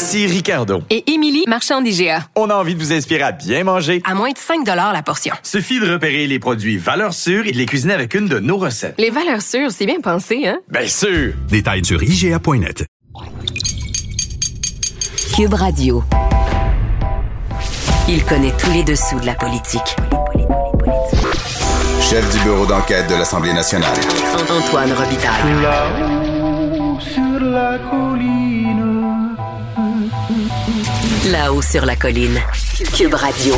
Ici Ricardo. Et Émilie, marchand d'IGA. On a envie de vous inspirer à bien manger. À moins de 5 la portion. Suffit de repérer les produits valeurs sûres et de les cuisiner avec une de nos recettes. Les valeurs sûres, c'est bien pensé, hein? Bien sûr! Détails sur IGA.net. Cube Radio. Il connaît tous les dessous de la politique. Chef du bureau d'enquête de l'Assemblée nationale. Antoine Robitaille. Là-haut sur la colline. Là-haut sur la colline. Cube Radio.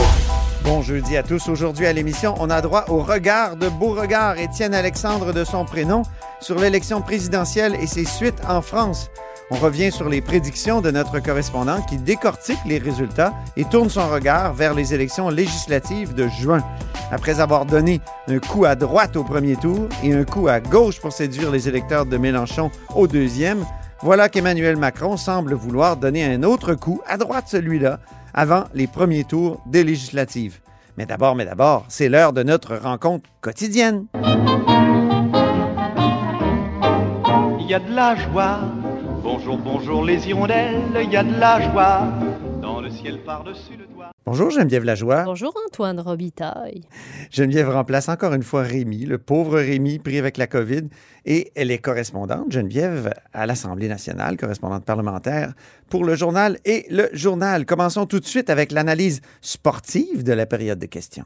Bon jeudi à tous. Aujourd'hui à l'émission, on a droit au regard de Beauregard, Étienne Alexandre de son prénom, sur l'élection présidentielle et ses suites en France. On revient sur les prédictions de notre correspondant qui décortique les résultats et tourne son regard vers les élections législatives de juin. Après avoir donné un coup à droite au premier tour et un coup à gauche pour séduire les électeurs de Mélenchon au deuxième, voilà qu'Emmanuel Macron semble vouloir donner un autre coup, à droite celui-là, avant les premiers tours des législatives. Mais d'abord, mais d'abord, c'est l'heure de notre rencontre quotidienne. Il y a de la joie. Bonjour, bonjour les hirondelles. Il y a de la joie. Dans le ciel par-dessus le toit. Bonjour Geneviève Lajoie. Bonjour Antoine Robitaille. Geneviève remplace encore une fois Rémi, le pauvre Rémi pris avec la COVID, et elle est correspondante, Geneviève, à l'Assemblée nationale, correspondante parlementaire pour le journal et le journal. Commençons tout de suite avec l'analyse sportive de la période de questions.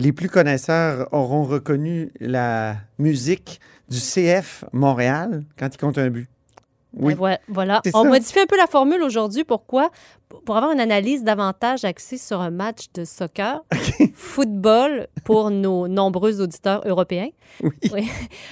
Les plus connaisseurs auront reconnu la musique du CF Montréal quand il compte un but. Oui. Ben voi- Voilà. On ça. modifie un peu la formule aujourd'hui. Pourquoi? Pour avoir une analyse davantage axée sur un match de soccer, football pour nos nombreux auditeurs européens. Oui.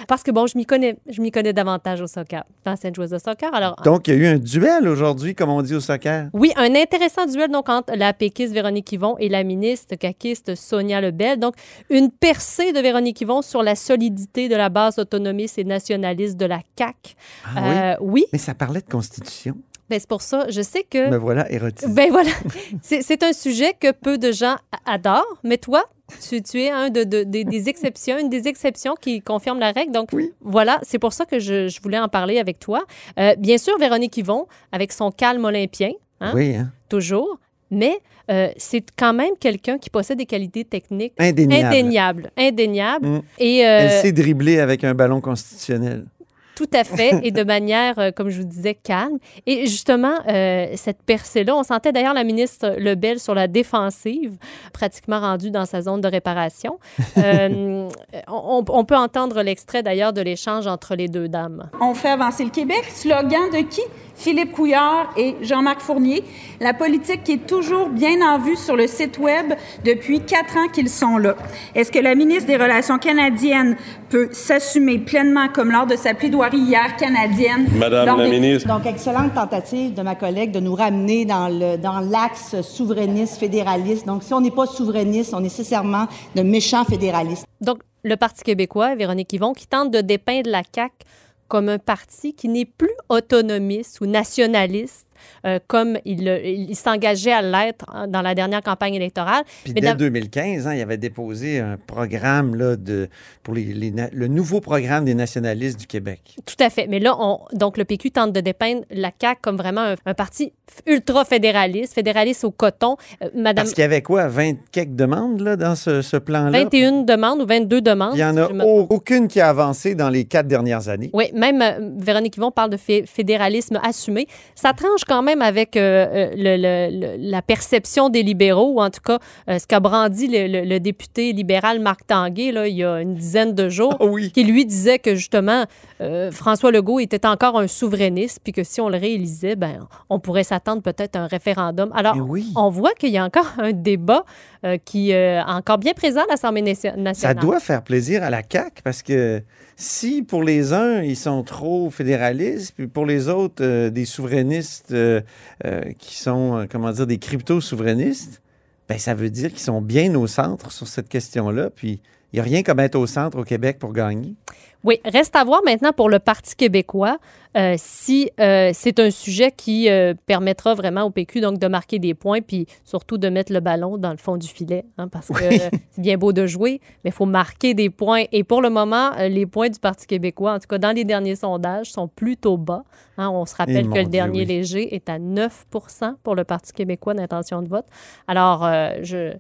Parce que bon, je m'y connais, je m'y connais davantage au soccer. Ancienne joueuse de soccer. Alors, Donc, il y a eu un duel aujourd'hui, comme on dit au soccer. Oui, un intéressant duel donc entre la péquiste Véronique Yvon et la ministre caquiste Sonia Lebel. Donc, une percée de Véronique Yvon sur la solidité de la base autonomiste et nationaliste de la CAQ. Ah Euh, oui, Mais ça parlait de constitution. Ben, c'est pour ça. Je sais que. Me voilà érotisé. Ben voilà, c'est un sujet que peu de gens adorent, mais toi, tu, tu es un de, de- des- des exceptions, une des exceptions qui confirme la règle. Donc Oui. voilà, c'est pour ça que je, je voulais en parler avec toi. Euh, bien sûr, Véronique Yvon, avec son calme olympien, hein, Oui, hein? toujours, mais euh, c'est quand même quelqu'un qui possède des qualités techniques Indéniable. indéniables. Indéniables. Mm. Et euh, Elle sait dribbler avec un ballon constitutionnel. Tout à fait, et de manière, euh, comme je vous disais, calme. Et justement, euh, cette percée-là, on sentait d'ailleurs la ministre Lebel sur la défensive, pratiquement rendue dans sa zone de réparation. Euh, on, on peut entendre l'extrait d'ailleurs de l'échange entre les deux dames. On fait avancer le Québec. Slogan de qui? Philippe Couillard et Jean-Marc Fournier. La politique qui est toujours bien en vue sur le site Web depuis quatre ans qu'ils sont là. Est-ce que la ministre des Relations canadiennes peut s'assumer pleinement, comme lors de sa plaidoirie hier canadienne? Madame la des- ministre. Donc, excellente tentative de ma collègue de nous ramener dans le dans l'axe souverainiste, fédéraliste. Donc, si on n'est pas souverainiste, on est nécessairement de méchants fédéralistes. Donc, le Parti québécois, Véronique Yvon, qui tente de dépeindre la CAQ comme un parti qui n'est plus autonomiste ou nationaliste, euh, comme il, le- il s'engageait à l'être hein, dans la dernière campagne électorale. Puis Mais dès dans- 2015, hein, il avait déposé un programme là, de, pour les, le nouveau programme des nationalistes du Québec. Tout à fait. Mais là, on, donc le PQ tente de dépeindre la CAQ comme vraiment un, un parti ultra-fédéraliste, fédéraliste au coton. Euh, Madame, Parce qu'il y avait quoi, 20 quelques demandes là, dans ce, ce plan-là? 21 demandes ou 22 demandes. Il n'y en a me- aucune qui a avancé dans les quatre dernières années. Oui, même euh, Véronique Yvon parle de fé- fédéralisme assumé. Ça tranche quand même avec euh, euh, le- le- le- la perception des libéraux, ou en tout cas euh, ce qu'a brandi le, député libéral Marc Tanguay là, il y a une dizaine de jours, Ah oui. qui lui disait que justement euh, François Legault était encore un souverainiste, puis que si on le réalisait, ben, on pourrait s'attendre peut-être à un référendum. Alors, oui. on voit qu'il y a encore un débat qui est encore bien présent à l'Assemblée nation- Ça nationale. doit faire plaisir à la CAQ parce que si pour les uns, ils sont trop fédéralistes, puis pour les autres, euh, des souverainistes euh, euh, qui sont, euh, comment dire, des crypto-souverainistes, ben, ça veut dire qu'ils sont bien au centre sur cette question-là. Puis il n'y a rien comme être au centre au Québec pour gagner. Oui, reste à voir maintenant pour le Parti québécois euh, si euh, c'est un sujet qui euh, permettra vraiment au PQ donc de marquer des points puis surtout de mettre le ballon dans le fond du filet hein, parce que Oui. c'est bien beau de jouer mais il faut marquer des points et pour le moment les points du Parti québécois en tout cas dans les derniers sondages sont plutôt bas. Hein. on se rappelle mon que le Dieu, dernier oui. léger est à 9% pour le Parti québécois d'intention de vote. Alors je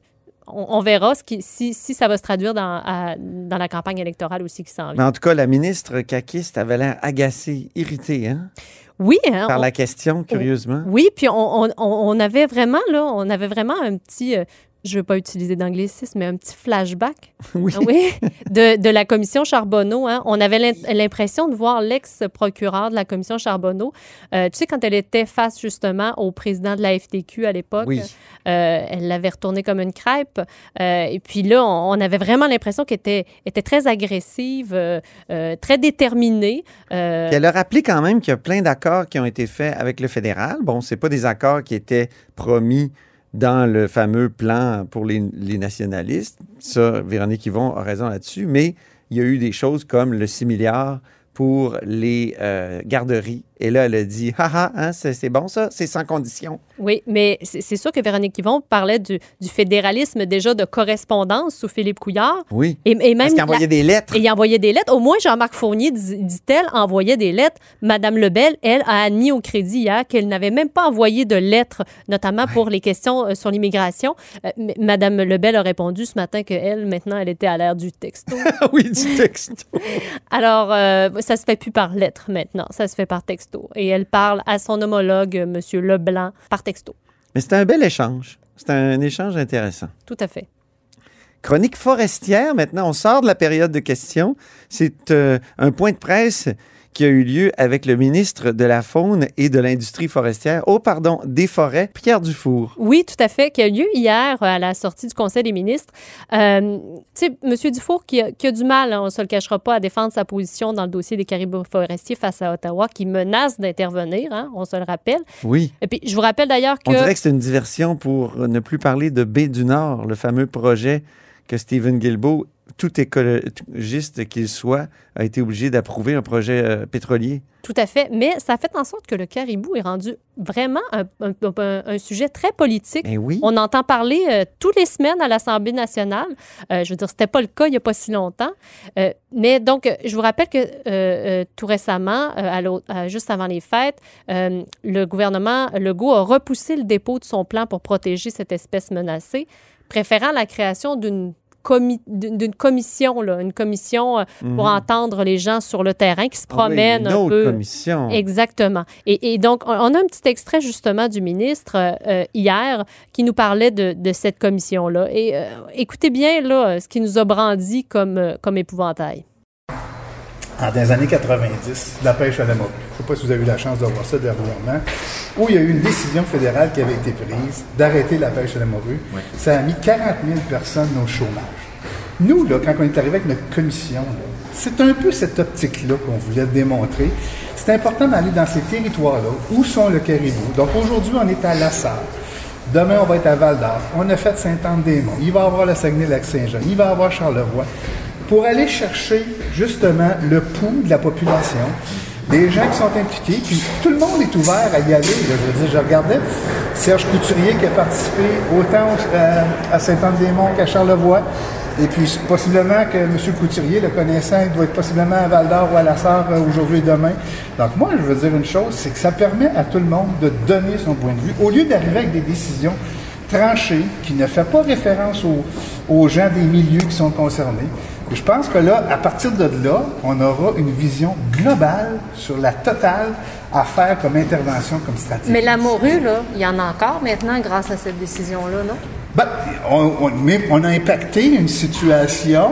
on, on verra ce qui, si, si ça va se traduire dans, à- dans la campagne électorale aussi qui s'en vient. Mais en tout cas, la ministre caquiste avait l'air agacée, irritée hein, Oui, hein, par on- la question, curieusement. Oui, puis on, on- on- on avait vraiment, là, on avait vraiment un petit, euh, je ne veux pas utiliser d'anglicisme, mais un petit flashback Oui. ah oui, de, de la commission Charbonneau. hein. On avait l'im- l'impression de voir l'ex-procureur de la commission Charbonneau. Euh, tu sais, quand elle était face justement au président de la FTQ à l'époque, Oui. euh, elle l'avait retourné comme une crêpe. Euh, et puis là, on, on avait vraiment l'impression qu'elle était, était très agressive, très déterminée. Elle a rappelé quand même qu'il y a plein d'accords qui ont été faits avec le fédéral. Bon, c'est pas des accords qui étaient promis dans le fameux plan pour les, nationalistes. Ça, Véronique Yvon a raison là-dessus. Mais il y a eu des choses comme le 6 milliards pour les euh, garderies. Et là, elle a dit, haha, hein, c'est bon ça, c'est sans condition. Oui, mais c'est sûr que Véronique Yvon parlait du, du fédéralisme déjà de correspondance sous Philippe Couillard. Oui. Et, et même Parce qu'il la- envoyait des lettres. Et il envoyait des lettres. Au moins, Jean-Marc Fournier, dit-elle, envoyait des lettres. Madame Lebel, elle, a admis au crédit hier qu'elle n'avait même pas envoyé de lettres, notamment pour les questions euh, sur l'immigration. Euh, Madame Lebel a répondu ce matin qu'elle, maintenant, elle était à l'ère du texto. oui, du texte. Alors, euh, ça se fait plus par lettre maintenant, ça se fait par texto. Et elle parle à son homologue, euh, M. Leblanc, par texto. Mais c'était un bel échange. C'était un échange intéressant. Tout à fait. Chronique forestière, maintenant, on sort de la période de questions. C'est euh, un point de presse qui a eu lieu avec le ministre de la Faune et de l'Industrie forestière, oh pardon, des forêts, Pierre Dufour. Oui, tout à fait, qui a lieu hier euh, à la sortie du Conseil des ministres. Euh, tu sais, M. Dufour qui a, qui a du mal, hein, on ne se le cachera pas, à défendre sa position dans le dossier des caribous forestiers face à Ottawa, qui menace d'intervenir, hein, on se le rappelle. Oui. Et puis, je vous rappelle d'ailleurs que... On dirait que c'est une diversion pour ne plus parler de Baie du Nord, le fameux projet que Stephen Guilbeault, tout écologiste qu'il soit, a été obligé d'approuver un projet euh, pétrolier. Tout à fait, mais ça fait en sorte que le caribou est rendu vraiment un, un- un- un sujet très politique. Eh oui. On entend parler euh, toutes les semaines à l'Assemblée nationale. Euh, je veux dire, c'était pas le cas il n'y a pas si longtemps. Euh, mais donc, je vous rappelle que tout récemment, à juste avant les fêtes, le gouvernement Legault a repoussé le dépôt de son plan pour protéger cette espèce menacée, préférant la création d'une comi- d'une commission, là, une commission euh, pour Mhm. entendre les gens sur le terrain qui se Ah oui, promènent un peu. commission. Exactement. Et, et donc, on, a un petit extrait justement du ministre euh, euh, hier qui nous parlait de, de cette commission-là. Et euh, écoutez bien là, ce qu'il nous a brandi comme, comme épouvantail. En, dans les années 90, la pêche à la morue. Je ne sais pas si vous avez eu la chance de voir ça dernièrement, où il y a eu une décision fédérale qui avait été prise d'arrêter la pêche à la morue. Ça a mis 40 000 personnes au chômage. Nous, là, quand on est arrivé avec notre commission, c'est un peu cette optique-là qu'on voulait démontrer. C'est important d'aller dans ces territoires-là. Où sont le caribou? Donc aujourd'hui, on est à La Salle. Demain, on va être à Val-d'Or. On a fait Saint-Anne-des-Monts. Il va y avoir le Saguenay-Lac-Saint-Jean. Il va y avoir Charlevoix. Pour aller chercher justement le pouls de la population, des gens qui sont impliqués, puis tout le monde est ouvert à y aller. je veux dire, je regardais Serge Couturier qui a participé autant au- euh, à Saint-Anne-des-Monts qu'à Charlevoix. Et puis possiblement que M. Couturier, le connaissant, il doit être possiblement à Val-d'Or ou à La Sarre euh, aujourd'hui et demain. Donc moi, je veux dire une chose, c'est que ça permet à tout le monde de donner son point de vue, au lieu d'arriver avec des décisions tranchées, qui ne fait pas référence aux gens des milieux qui sont concernés. Et je pense que là, à partir de là, on aura une vision globale sur la totale à faire comme intervention, comme stratégie. Mais la morue, là, il y en a encore maintenant grâce à cette décision-là, non? Ben, on, on- mais on a impacté une situation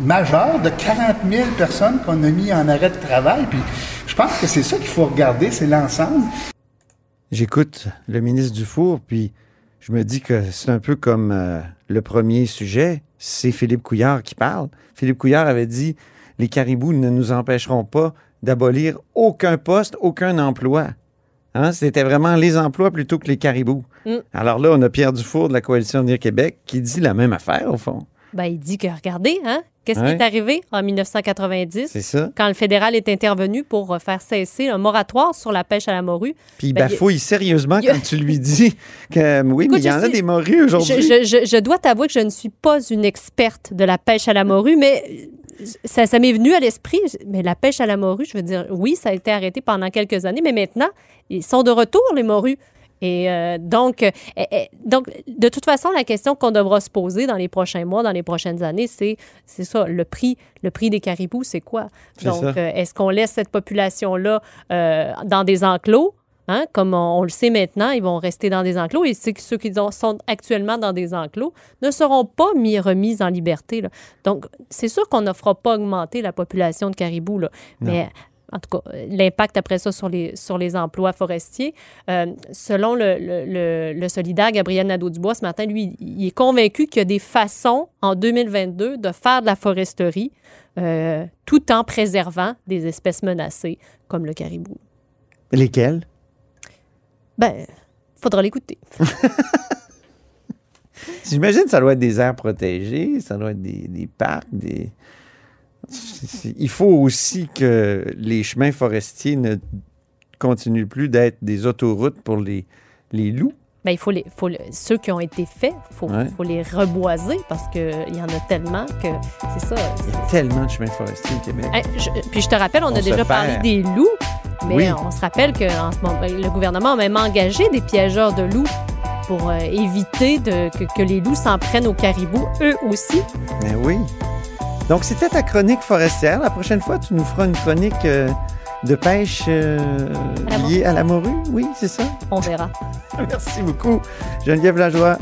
majeure de 40 000 personnes qu'on a mis en arrêt de travail. Puis je pense que c'est ça qu'il faut regarder, c'est l'ensemble. J'écoute le ministre Dufour, puis je me dis que c'est un peu comme euh, le premier sujet, c'est Philippe Couillard qui parle. Philippe Couillard avait dit les caribous ne nous empêcheront pas d'abolir aucun poste, aucun emploi. Hein? C'était vraiment les emplois plutôt que les caribous. Mm. Alors là, on a Pierre Dufour de la Coalition Avenir Québec qui dit la même affaire, au fond. Ben, il dit que, regardez, hein, qu'est-ce Ouais. qui est arrivé en 1990 C'est ça. quand le fédéral est intervenu pour euh, faire cesser un moratoire sur la pêche à la morue? Puis il Ben, il- bafouille sérieusement il quand tu lui dis que oui, mais il y en a des morues aujourd'hui. Je, je- je- je dois t'avouer que je ne suis pas une experte de la pêche à la morue, mais euh, ça, ça m'est venu à l'esprit. Mais la pêche à la morue, je veux dire, oui, ça a été arrêté pendant quelques années, mais maintenant, ils sont de retour, les morues. Et euh, donc, euh, eh, eh, donc, de toute façon, la question qu'on devra se poser dans les prochains mois, dans les prochaines années, c'est, c'est ça, le prix, le prix des caribous, c'est quoi? Donc, euh, est-ce qu'on laisse cette population-là dans des enclos? Hein, comme on, on le sait maintenant, ils vont rester dans des enclos et ceux qui ont- sont actuellement dans des enclos ne seront pas mis, remis en liberté. là. Donc, c'est sûr qu'on ne fera pas augmenter la population de caribous, là. Mais en tout cas, l'impact après ça sur les, sur les emplois forestiers. euh, selon le, le, le- le solidaire Gabriel Nadeau-Dubois ce matin, lui, il est convaincu qu'il y a des façons en 2022 de faire de la foresterie euh, tout en préservant des espèces menacées comme le caribou. Lesquels? Ben, faudra l'écouter. J'imagine que ça doit être des aires protégées, ça doit être des, des parcs, des... Il faut aussi que les chemins forestiers ne continuent plus d'être des autoroutes pour les, les loups. Ben, il faut les, faut ceux qui ont été faits, il faut, Ouais. faut les reboiser parce qu'il y en a tellement que c'est ça. Il y a tellement de chemins forestiers au Québec. Je- puis je te rappelle, on, On a déjà parlé des loups, mais Oui. on se rappelle que en ce moment, le gouvernement a même engagé des piégeurs de loups pour euh, éviter de- que, que les loups s'en prennent aux caribous, eux aussi. Ben oui. Donc, c'était ta chronique forestière. La prochaine fois, tu nous feras une chronique euh, de pêche euh, liée à la morue. Oui, c'est ça? On verra. Merci beaucoup. Geneviève Lajoie,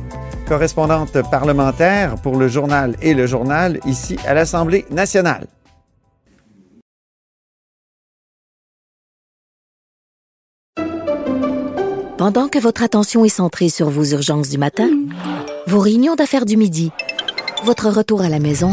correspondante parlementaire pour le journal et le journal ici à l'Assemblée nationale. Pendant que votre attention est centrée sur vos urgences du matin, vos réunions d'affaires du midi, votre retour à la maison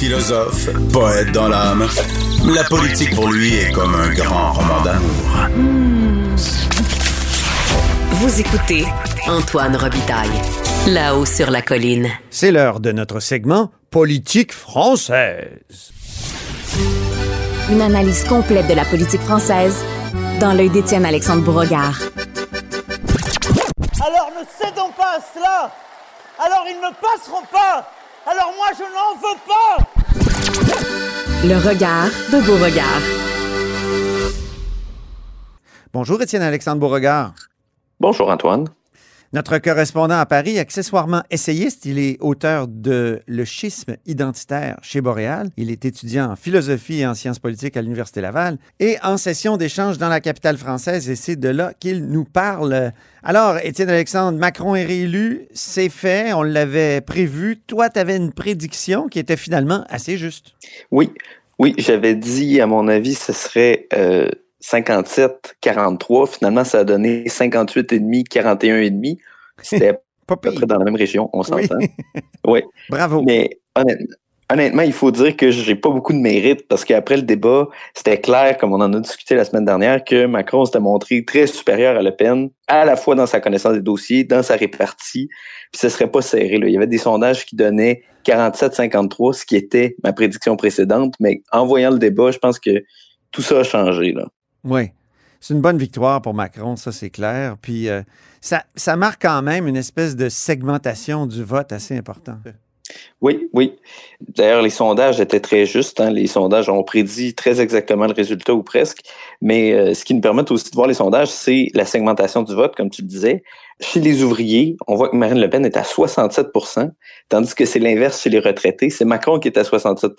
philosophe, poète dans l'âme, la politique pour lui est comme un grand roman d'amour. Vous écoutez Antoine Robitaille, là-haut sur la colline. C'est l'heure de notre segment Politique française. Une analyse complète de la politique française dans l'œil d'Étienne Alexandre Bourregard. Alors ne cédons pas à cela Alors ils ne passeront pas Alors moi je n'en veux pas Le regard de Beauregard. Bonjour Étienne Alexandre Beauregard. Bonjour Antoine. Notre correspondant à Paris, accessoirement essayiste, il est auteur de Le schisme identitaire chez Boréal. Il est étudiant en philosophie et en sciences politiques à l'Université Laval et en session d'échange dans la capitale française et c'est de là qu'il nous parle. Alors, Étienne Alexandre, Macron est réélu, c'est fait, on l'avait prévu. Toi, tu avais une prédiction qui était finalement assez juste. Oui, oui, j'avais dit, à mon avis, ce serait... Euh 57-43. Finalement, ça a donné 58,5, 41,5. C'était à peu près dans la même région, on s'entend. Oui. Bravo. Mais honnêtement, honnêtement, il faut dire que j'ai pas beaucoup de mérite parce qu'après le débat, c'était clair, comme on en a discuté la semaine dernière, que Macron s'était montré très supérieur à Le Pen, à la fois dans sa connaissance des dossiers, dans sa répartie, puis ce serait pas serré. Là. Il y avait des sondages qui donnaient 47-53, ce qui était ma prédiction précédente, mais en voyant le débat, je pense que tout ça a changé. Là. Oui. C'est une bonne victoire pour Macron, ça c'est clair. Puis euh, ça, marque quand même une espèce de segmentation du vote assez important. Oui, oui. D'ailleurs, les sondages étaient très justes. Hein. Les sondages ont prédit très exactement le résultat ou presque. Mais euh, ce qui nous permet aussi de voir les sondages, c'est la segmentation du vote, comme tu le disais. Chez les ouvriers, on voit que Marine Le Pen est à 67% tandis que c'est l'inverse chez les retraités. C'est Macron qui est à 67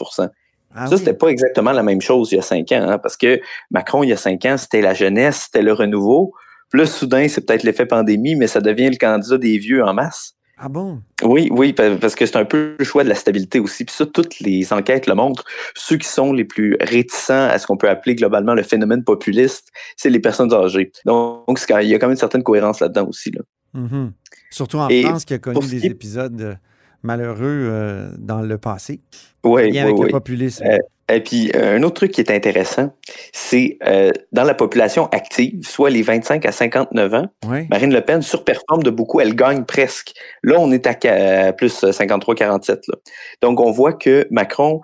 ah ça, c'était pas exactement la même chose il y a cinq ans, hein, parce que Macron, il y a cinq ans, c'était la jeunesse, c'était le renouveau. Plus soudain, c'est peut-être l'effet pandémie, mais ça devient le candidat des vieux en masse. Ah bon? Oui, oui, parce que c'est un peu le choix de la stabilité aussi. Puis ça, toutes les enquêtes le montrent. Ceux qui sont les plus réticents à ce qu'on peut appeler globalement le phénomène populiste, c'est les personnes âgées. Donc, il y a quand même une certaine cohérence là-dedans aussi. Là. Mm-hmm. Surtout en France, qui a connu des épisodes malheureux euh, dans le passé. Oui, avec oui, le populisme. Euh, et puis, euh, un autre truc qui est intéressant, c'est dans la population active, soit les 25 à 59 ans, Marine Le Pen surperforme de beaucoup, elle gagne presque. Là, on est à plus 53-47. Donc, on voit que Macron,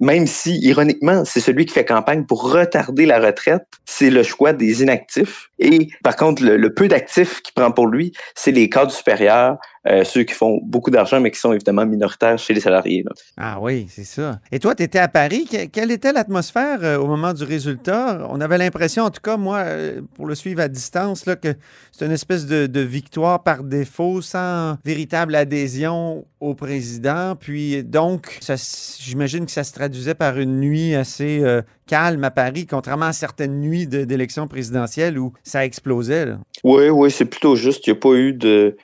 même si, ironiquement, c'est celui qui fait campagne pour retarder la retraite, c'est le choix des inactifs. Et par contre, le, peu d'actifs qu'il prend pour lui, c'est les cadres supérieurs, euh, ceux qui font beaucoup d'argent, mais qui sont évidemment minoritaires chez les salariés. Ah oui, c'est ça. Et toi, tu étais à Paris. quelle était l'atmosphère euh, au moment du résultat? On avait l'impression, en tout cas, moi, euh, pour le suivre à distance, là, que c'est une espèce de, victoire par défaut, sans véritable adhésion au président. Puis donc, j'imagine que ça se traduisait par une nuit assez calme à Paris, contrairement à certaines nuits d'élections présidentielles où ça explosait. Oui, oui, c'est plutôt juste. Il n'y a pas eu de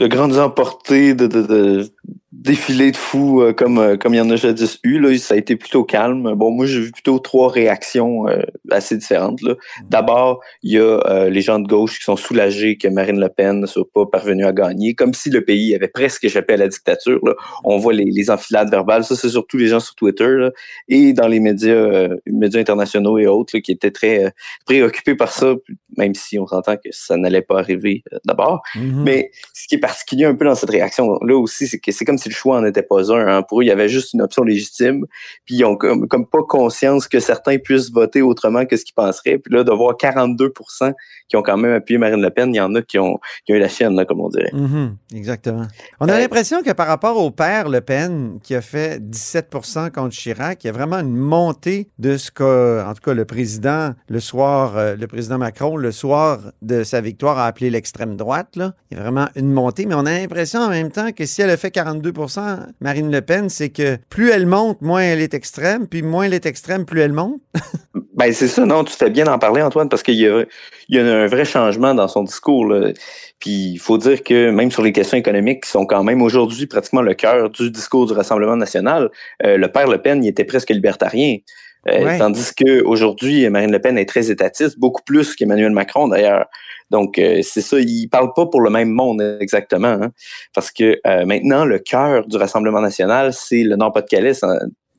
de grandes emportées, de, de, de défilés de fous euh, comme euh, comme il y en a jadis eu. Là, ça a été plutôt calme. Bon, moi, j'ai vu plutôt trois réactions euh, assez différentes. Là. D'abord, il y a les gens de gauche qui sont soulagés que Marine Le Pen ne soit pas parvenue à gagner, comme si le pays avait presque échappé à la dictature. Là. On voit les, les enfilades verbales. Ça, c'est surtout les gens sur Twitter là, et dans les médias, médias internationaux et autres qui étaient très préoccupés par ça, même si on s'entend que ça n'allait pas arriver d'abord. Mm-hmm. Mais ce qui est particulier un peu dans cette réaction-là aussi, c'est que c'est comme si le choix n'en était pas un. Hein. Pour eux, il y avait juste une option légitime. Puis ils ont comme, pas conscience que certains puissent voter autrement que ce qu'ils penseraient. Puis là, de voir 42 qui ont quand même appuyé Marine Le Pen, il y en a qui ont, qui ont eu la chienne, comme on dirait. Mm-hmm. exactement. On a euh, l'impression que par rapport au père Le Pen, qui a fait 17% contre Chirac, il y a vraiment une montée de ce que, en tout cas, le président, le soir, euh, le président Macron, le soir de sa victoire, a appelé l'extrême droite. Là. Il y a vraiment une montée, mais on a l'impression en même temps que si elle a fait 42% Marine Le Pen, c'est que plus elle monte, moins elle est extrême, puis moins elle est extrême, plus elle monte. ben c'est ça, non, tu fais bien d'en parler, Antoine, parce qu'il y a, il y a un vrai changement dans son discours. Puis il faut dire que même sur les questions économiques, qui sont quand même aujourd'hui pratiquement le cœur du discours du Rassemblement national, euh, le père Le Pen, il était presque libertarien. Euh, tandis qu'aujourd'hui, Marine Le Pen est très étatiste, beaucoup plus qu'Emmanuel Macron d'ailleurs. Donc, euh, c'est ça, ils parlent pas pour le même monde exactement. Hein. parce que euh, maintenant, le cœur du Rassemblement national, c'est le Nord-Pas-de-Calais,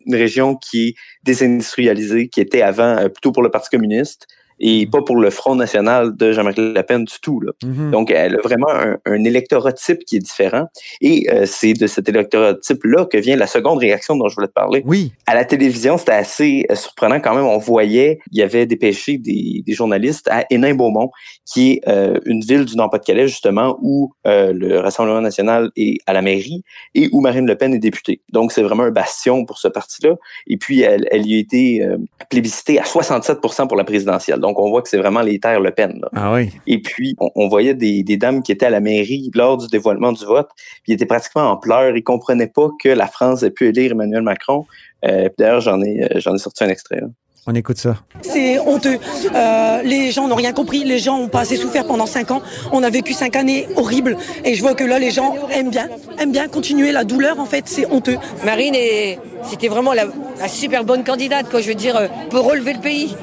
une région qui est désindustrialisée, qui était avant plutôt pour le Parti communiste et pas pour le Front national de Jean-Marie Le Pen du tout. Là. Mm-hmm. Donc, elle a vraiment un, un, électorat type qui est différent. Et euh, c'est de cet électorat type-là que vient la seconde réaction dont je voulais te parler. Oui. À la télévision, c'était assez euh, surprenant quand même. On voyait, il y avait dépêché des, des journalistes à Hénin-Beaumont, qui est euh, une ville du Nord-Pas-de-Calais, justement, où le Rassemblement national est à la mairie et où Marine Le Pen est députée. Donc, c'est vraiment un bastion pour ce parti-là. Et puis, elle, elle y a été plébiscitée à 67% pour la présidentielle. Donc, Donc, on voit que c'est vraiment les terres Le Pen. là. Ah oui. Et puis, on, on voyait des, des dames qui étaient à la mairie lors du dévoilement du vote, puis ils étaient pratiquement en pleurs. Ils comprenaient pas que la France ait pu élire Emmanuel Macron. Euh, puis D'ailleurs, j'en ai, euh, j'en ai sorti un extrait. là. On écoute ça. C'est honteux. Euh, les gens n'ont rien compris. Les gens ont pas assez souffert pendant cinq ans. On a vécu cinq années horribles. Et je vois que là, les gens aiment bien, aiment bien continuer la douleur. En fait, c'est honteux. Marine, est- c'était vraiment la, la super bonne candidate, quoi. Je veux dire, euh, pour relever le pays.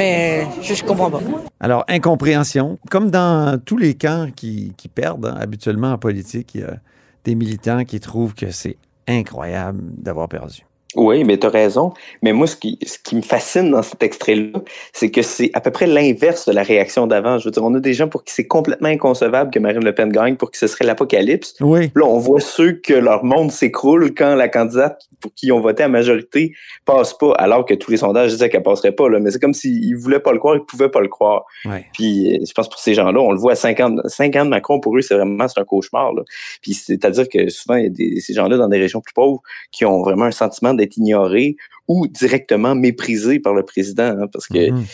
Mais je, je comprends pas. Alors, incompréhension. Comme dans tous les camps qui, qui perdent, hein, habituellement en politique, il y a des militants qui trouvent que c'est incroyable d'avoir perdu. Oui, mais tu as raison. Mais moi, ce qui, ce qui me fascine dans cet extrait-là, c'est que c'est à peu près l'inverse de la réaction d'avant. Je veux dire, on a des gens pour qui c'est complètement inconcevable que Marine Le Pen gagne, pour qui ce serait l'apocalypse. Oui. Là, on voit ceux que leur monde s'écroule quand la candidate pour qui ils ont voté à majorité passe pas, alors que tous les sondages disaient qu'elle passerait pas. Là. Mais c'est comme s'ils voulaient pas le croire, ils pouvaient pas le croire. Ouais. Puis, euh, je pense pour ces gens-là, on le voit à 50, 5 ans de Macron, pour eux, c'est vraiment un cauchemar. Là. Puis, c'est-à-dire que souvent, il y a des, ces gens-là dans des régions plus pauvres qui ont vraiment un sentiment d'être ignorés ou directement méprisés par le président. hein, parce que, Mhm.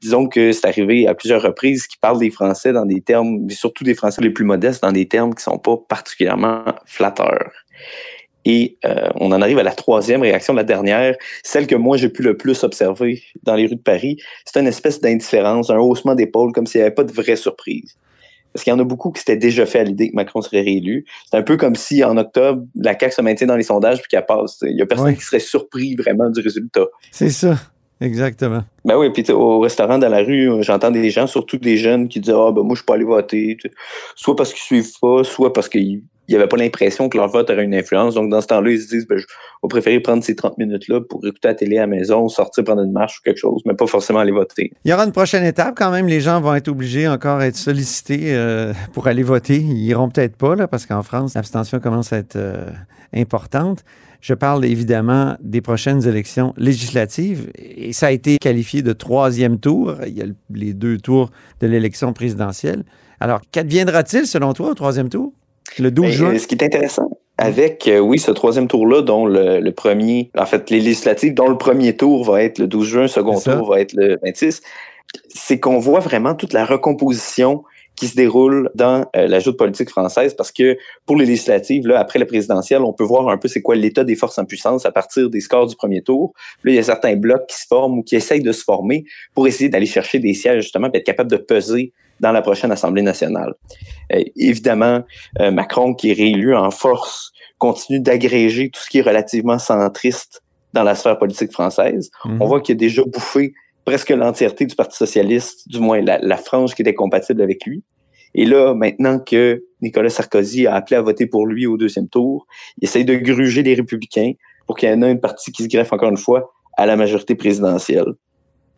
disons que c'est arrivé à plusieurs reprises qu'ils parlent des Français dans des termes, surtout des Français les plus modestes, dans des termes qui sont pas particulièrement flatteurs. Et euh, on en arrive à la troisième réaction, la dernière, celle que moi j'ai pu le plus observer dans les rues de Paris. C'est une espèce d'indifférence, un haussement d'épaule, comme s'il n'y avait pas de vraie surprise. Parce qu'il y en a beaucoup qui s'étaient déjà fait à l'idée que Macron serait réélu. C'est un peu comme si en octobre, la CAQ se maintient dans les sondages puis qu'elle passe. Il y a personne qui serait surpris vraiment du résultat. C'est ça, exactement. Ben oui, puis au restaurant dans la rue, j'entends des gens, surtout des jeunes, qui disent Ah ben moi je suis pas allé voter. Soit parce qu'ils suivent pas, soit parce qu'ils n'y avaient pas l'impression que leur vote aurait une influence. Donc dans ce temps-là, ils se disent ben, je vais préférer prendre ces 30 minutes-là pour écouter la télé à la maison, sortir prendre une marche ou quelque chose, mais pas forcément aller voter. Il y aura une prochaine étape quand même. Les gens vont être obligés encore à être sollicités euh, pour aller voter. Ils iront peut-être pas, là, parce qu'en France, l'abstention commence à être euh, importante. Je parle évidemment des prochaines élections législatives et ça a été qualifié de troisième tour. Il y a le- les deux tours de l'élection présidentielle. Alors, qu'adviendra-t-il selon toi au troisième tour? Le 12 Ben, juin? Ce qui est intéressant avec, euh, oui, ce troisième tour-là, dont le, le premier, en fait, les législatives, dont le premier tour va être le 12 juin, le second tour va être le 26, c'est qu'on voit vraiment toute la recomposition qui se déroule dans euh, la joute politique française parce que pour les législatives, là, après la présidentielle, on peut voir un peu c'est quoi l'état des forces en puissance à partir des scores du premier tour. Là, il y a certains blocs qui se forment ou qui essayent de se former pour essayer d'aller chercher des sièges, justement, puis être capable de peser dans la prochaine Assemblée nationale. Euh, évidemment, euh, Macron, qui est réélu en force, continue d'agréger tout ce qui est relativement centriste dans la sphère politique française. Mhm. On voit qu'il a déjà bouffé presque l'entièreté du Parti socialiste, du moins la, la frange qui était compatible avec lui. Et là, maintenant que Nicolas Sarkozy a appelé à voter pour lui au deuxième tour, il essaye de gruger les républicains pour qu'il y en ait une partie qui se greffe encore une fois à la majorité présidentielle.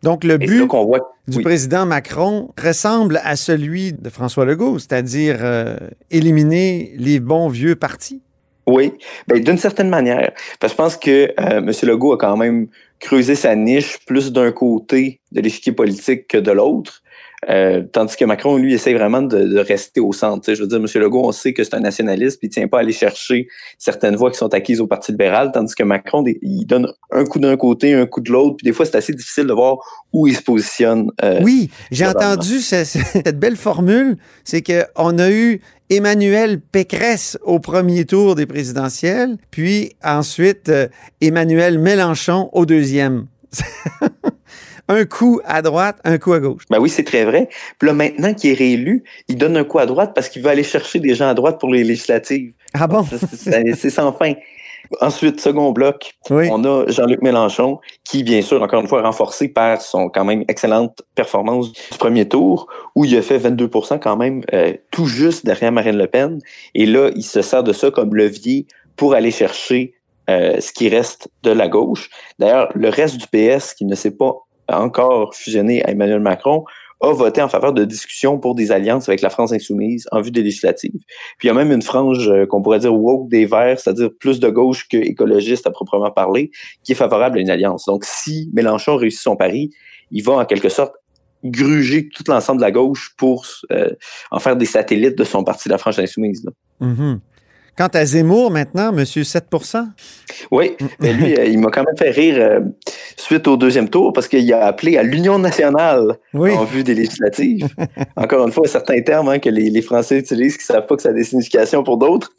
Donc, le but voit du oui. président Macron ressemble à celui de François Legault, c'est-à-dire euh, éliminer les bons vieux partis. Oui, ben, d'une certaine manière. Parce que je pense que euh, M. Legault a quand même creusé sa niche plus d'un côté de l'échiquier politique que de l'autre. Euh, tandis que Macron, lui, essaie vraiment de, de rester au centre. Je veux dire, M. Legault, on sait que c'est un nationaliste, puis il tient pas à aller chercher certaines voix qui sont acquises au Parti libéral, tandis que Macron, il donne un coup d'un côté, un coup de l'autre, puis des fois, c'est assez difficile de voir où il se positionne. euh, Oui, j'ai entendu ce- ce- cette belle formule, c'est qu'on a eu Emmanuel Pécresse au premier tour des présidentielles, puis ensuite euh, Emmanuel Mélenchon au deuxième. un coup à droite, un coup à gauche. Ben oui, c'est très vrai. Puis là, maintenant qu'il est réélu, il donne un coup à droite parce qu'il veut aller chercher des gens à droite pour les législatives. Ah bon? C'est- sans fin. Ensuite, second bloc, on a Jean-Luc Mélenchon, qui, bien sûr, encore une fois, renforcé par son quand même excellente performance du premier tour, où il a fait 22% quand même, euh, tout juste derrière Marine Le Pen. Et là, il se sert de ça comme levier pour aller chercher euh, ce qui reste de la gauche. D'ailleurs, le reste du PS, qui ne s'est pas encore fusionné à Emmanuel Macron, a voté en faveur de discussions pour des alliances avec la France insoumise en vue des législatives. Puis il y a même une frange euh, qu'on pourrait dire woke des Verts, c'est-à-dire plus de gauche que écologiste à proprement parler, qui est favorable à une alliance. Donc si Mélenchon réussit son pari, il va en quelque sorte gruger tout l'ensemble de la gauche pour euh, en faire des satellites de son parti, la France insoumise. là. Mhm. Quant à Zemmour, maintenant, monsieur 7% Oui, mais lui, euh, il m'a quand même fait rire. Suite au deuxième tour parce qu'il a appelé à l'union nationale en vue des législatives. Encore une fois, certains termes hein, que les, Français utilisent qui ne savent pas que ça a des significations pour d'autres.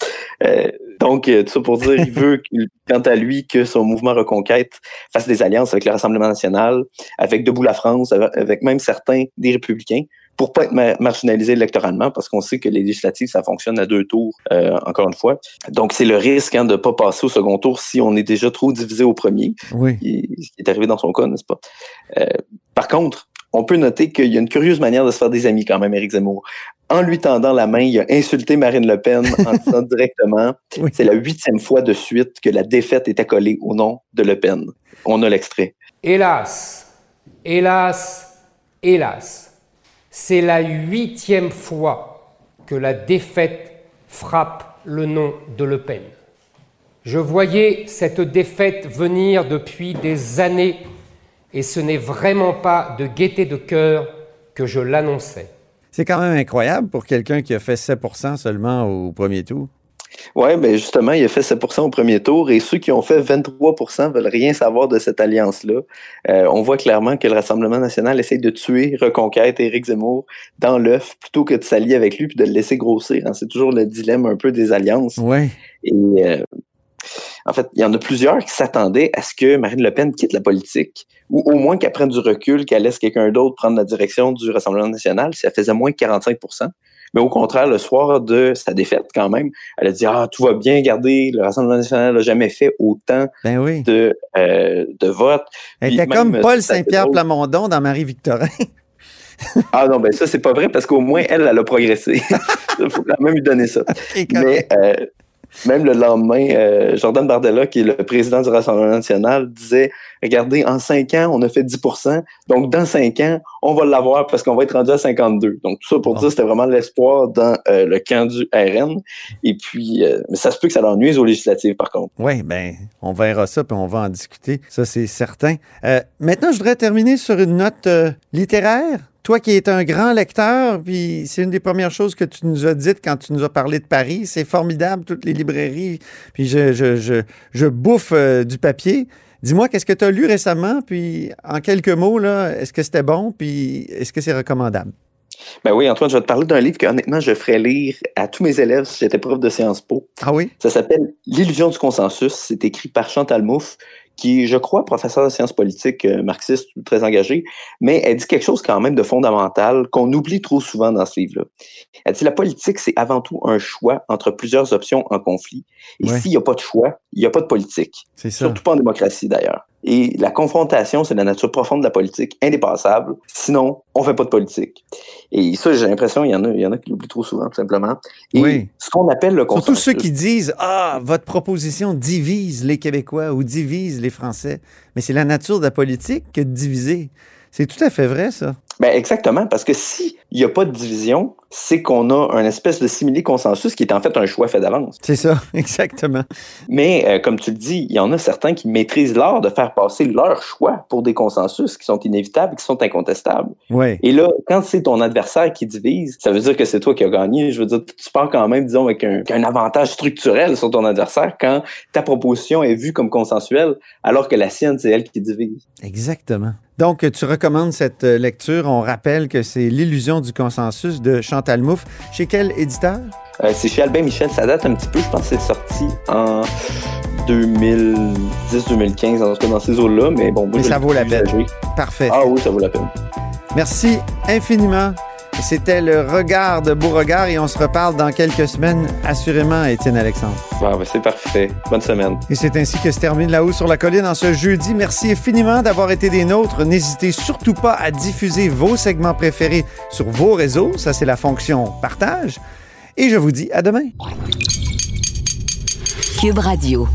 Euh, donc, euh, tout ça pour dire, il veut, quant à lui, que son mouvement Reconquête fasse des alliances avec le Rassemblement national, avec Debout la France, avec même certains des républicains pour pas être marginalisé électoralement, parce qu'on sait que les législatives, ça fonctionne à deux tours, euh, encore une fois. Donc, c'est le risque hein, de ne pas passer au second tour si on est déjà trop divisé au premier, oui. ce qui est arrivé dans son cas, n'est-ce pas? Euh, par contre, on peut noter qu'il y a une curieuse manière de se faire des amis quand même, Éric Zemmour. En lui tendant la main, il a insulté Marine Le Pen en disant directement c'est la huitième fois de suite que la défaite est accolée au nom de Le Pen. On a l'extrait. Hélas, hélas, hélas c'est la huitième fois que la défaite frappe le nom de Le Pen. Je voyais cette défaite venir depuis des années et ce n'est vraiment pas de gaieté de cœur que je l'annonçais. C'est quand même incroyable pour quelqu'un qui a fait 7% seulement au premier tour. Oui, mais justement, il a fait 7% au premier tour et ceux qui ont fait 23% veulent rien savoir de cette alliance-là. Euh, on voit clairement que le Rassemblement national essaie de tuer Reconquête et Éric Zemmour dans l'œuf plutôt que de s'allier avec lui puis de le laisser grossir. Hein. C'est toujours le dilemme un peu des alliances. Ouais. Et euh, en fait, il y en a plusieurs qui s'attendaient à ce que Marine Le Pen quitte la politique ou au moins qu'elle prenne du recul, qu'elle laisse quelqu'un d'autre prendre la direction du Rassemblement national si elle faisait moins que 45 mais au contraire, le soir de sa défaite, quand même, elle a dit Ah, tout va bien, regardez, le Rassemblement national n'a jamais fait autant ben de, euh, de votes. Elle était comme Paul Saint-Pierre Plamondon dans Marie-Victorin. ah non, ben ça, c'est pas vrai parce qu'au moins, elle, elle a progressé. Il faut quand même lui donner ça. Mais euh, même le lendemain, euh, Jordan Bardella, qui est le président du Rassemblement national, disait Regardez, en cinq ans, on a fait 10% donc dans cinq ans, on va l'avoir parce qu'on va être rendu à 52% Donc tout ça pour dire c'était vraiment l'espoir dans euh, le camp du RN. Et puis, euh, mais ça se peut que ça leur nuise aux législatives, par contre. Oui, ben on verra ça, puis on va en discuter. Ça, c'est certain. maintenant, je voudrais terminer sur une note littéraire. Toi qui es un grand lecteur, puis c'est une des premières choses que tu nous as dites quand tu nous as parlé de Paris. C'est formidable, toutes les librairies. Puis je, je, je, bouffe euh, du papier. Dis-moi, qu'est-ce que tu as lu récemment? Puis en quelques mots, là, est-ce que c'était bon? Puis est-ce que c'est recommandable? Ben oui, Antoine, je vais te parler d'un livre que honnêtement je ferais lire à tous mes élèves si j'étais prof de Sciences Po. Ah oui? Ça s'appelle L'illusion du consensus. C'est écrit par Chantal Mouffe qui est, je crois, professeur de sciences politiques euh, marxiste très engagé, mais elle dit quelque chose quand même de fondamental qu'on oublie trop souvent dans ce livre-là. Elle dit la politique, c'est avant tout un choix entre plusieurs options en conflit. Et s'il n'y a pas de choix, il n'y a pas de politique. C'est ça. Surtout pas en démocratie d'ailleurs. Et la confrontation, c'est la nature profonde de la politique, indépassable. Sinon, on fait pas de politique. Et ça, j'ai l'impression, il y en a, il y en a qui l'oublient trop souvent, tout simplement. Et oui. ce qu'on appelle le consensus. Surtout ceux qui disent, ah, votre proposition divise les Québécois ou divise les Français. Mais c'est la nature de la politique que de diviser. C'est tout à fait vrai, ça. Ben exactement, parce que s'il n'y a pas de division, c'est qu'on a un espèce de simili-consensus qui est en fait un choix fait d'avance. C'est ça, exactement. Mais euh, comme tu le dis, il y en a certains qui maîtrisent l'art de faire passer leur choix pour des consensus qui sont inévitables, qui sont incontestables. Ouais. Et là, quand c'est ton adversaire qui divise, ça veut dire que c'est toi qui as gagné. Je veux dire, tu pars quand même, disons, avec un, un avantage structurel sur ton adversaire quand ta proposition est vue comme consensuelle, alors que la sienne, c'est elle qui divise. Exactement. Donc, tu recommandes cette euh, lecture. On rappelle que c'est L'illusion du consensus de Chantal Mouffe. Chez quel éditeur? Euh, c'est chez Albin Michel. Ça date un petit peu. Je pense que c'est sorti en 2010-2015, en tout cas dans ces eaux-là. Mais bon, mais ça vaut la peine. Parfait. Ah oui, ça vaut la peine. Merci infiniment. C'était le regard de Beauregard et on se reparle dans quelques semaines, assurément, Étienne Alexandre. Ah, ben c'est parfait. Bonne semaine. Et c'est ainsi que se termine La Haut sur la Colline en ce jeudi. Merci infiniment d'avoir été des nôtres. N'hésitez surtout pas à diffuser vos segments préférés sur vos réseaux. Ça, c'est la fonction partage. Et je vous dis à demain. Cube Radio.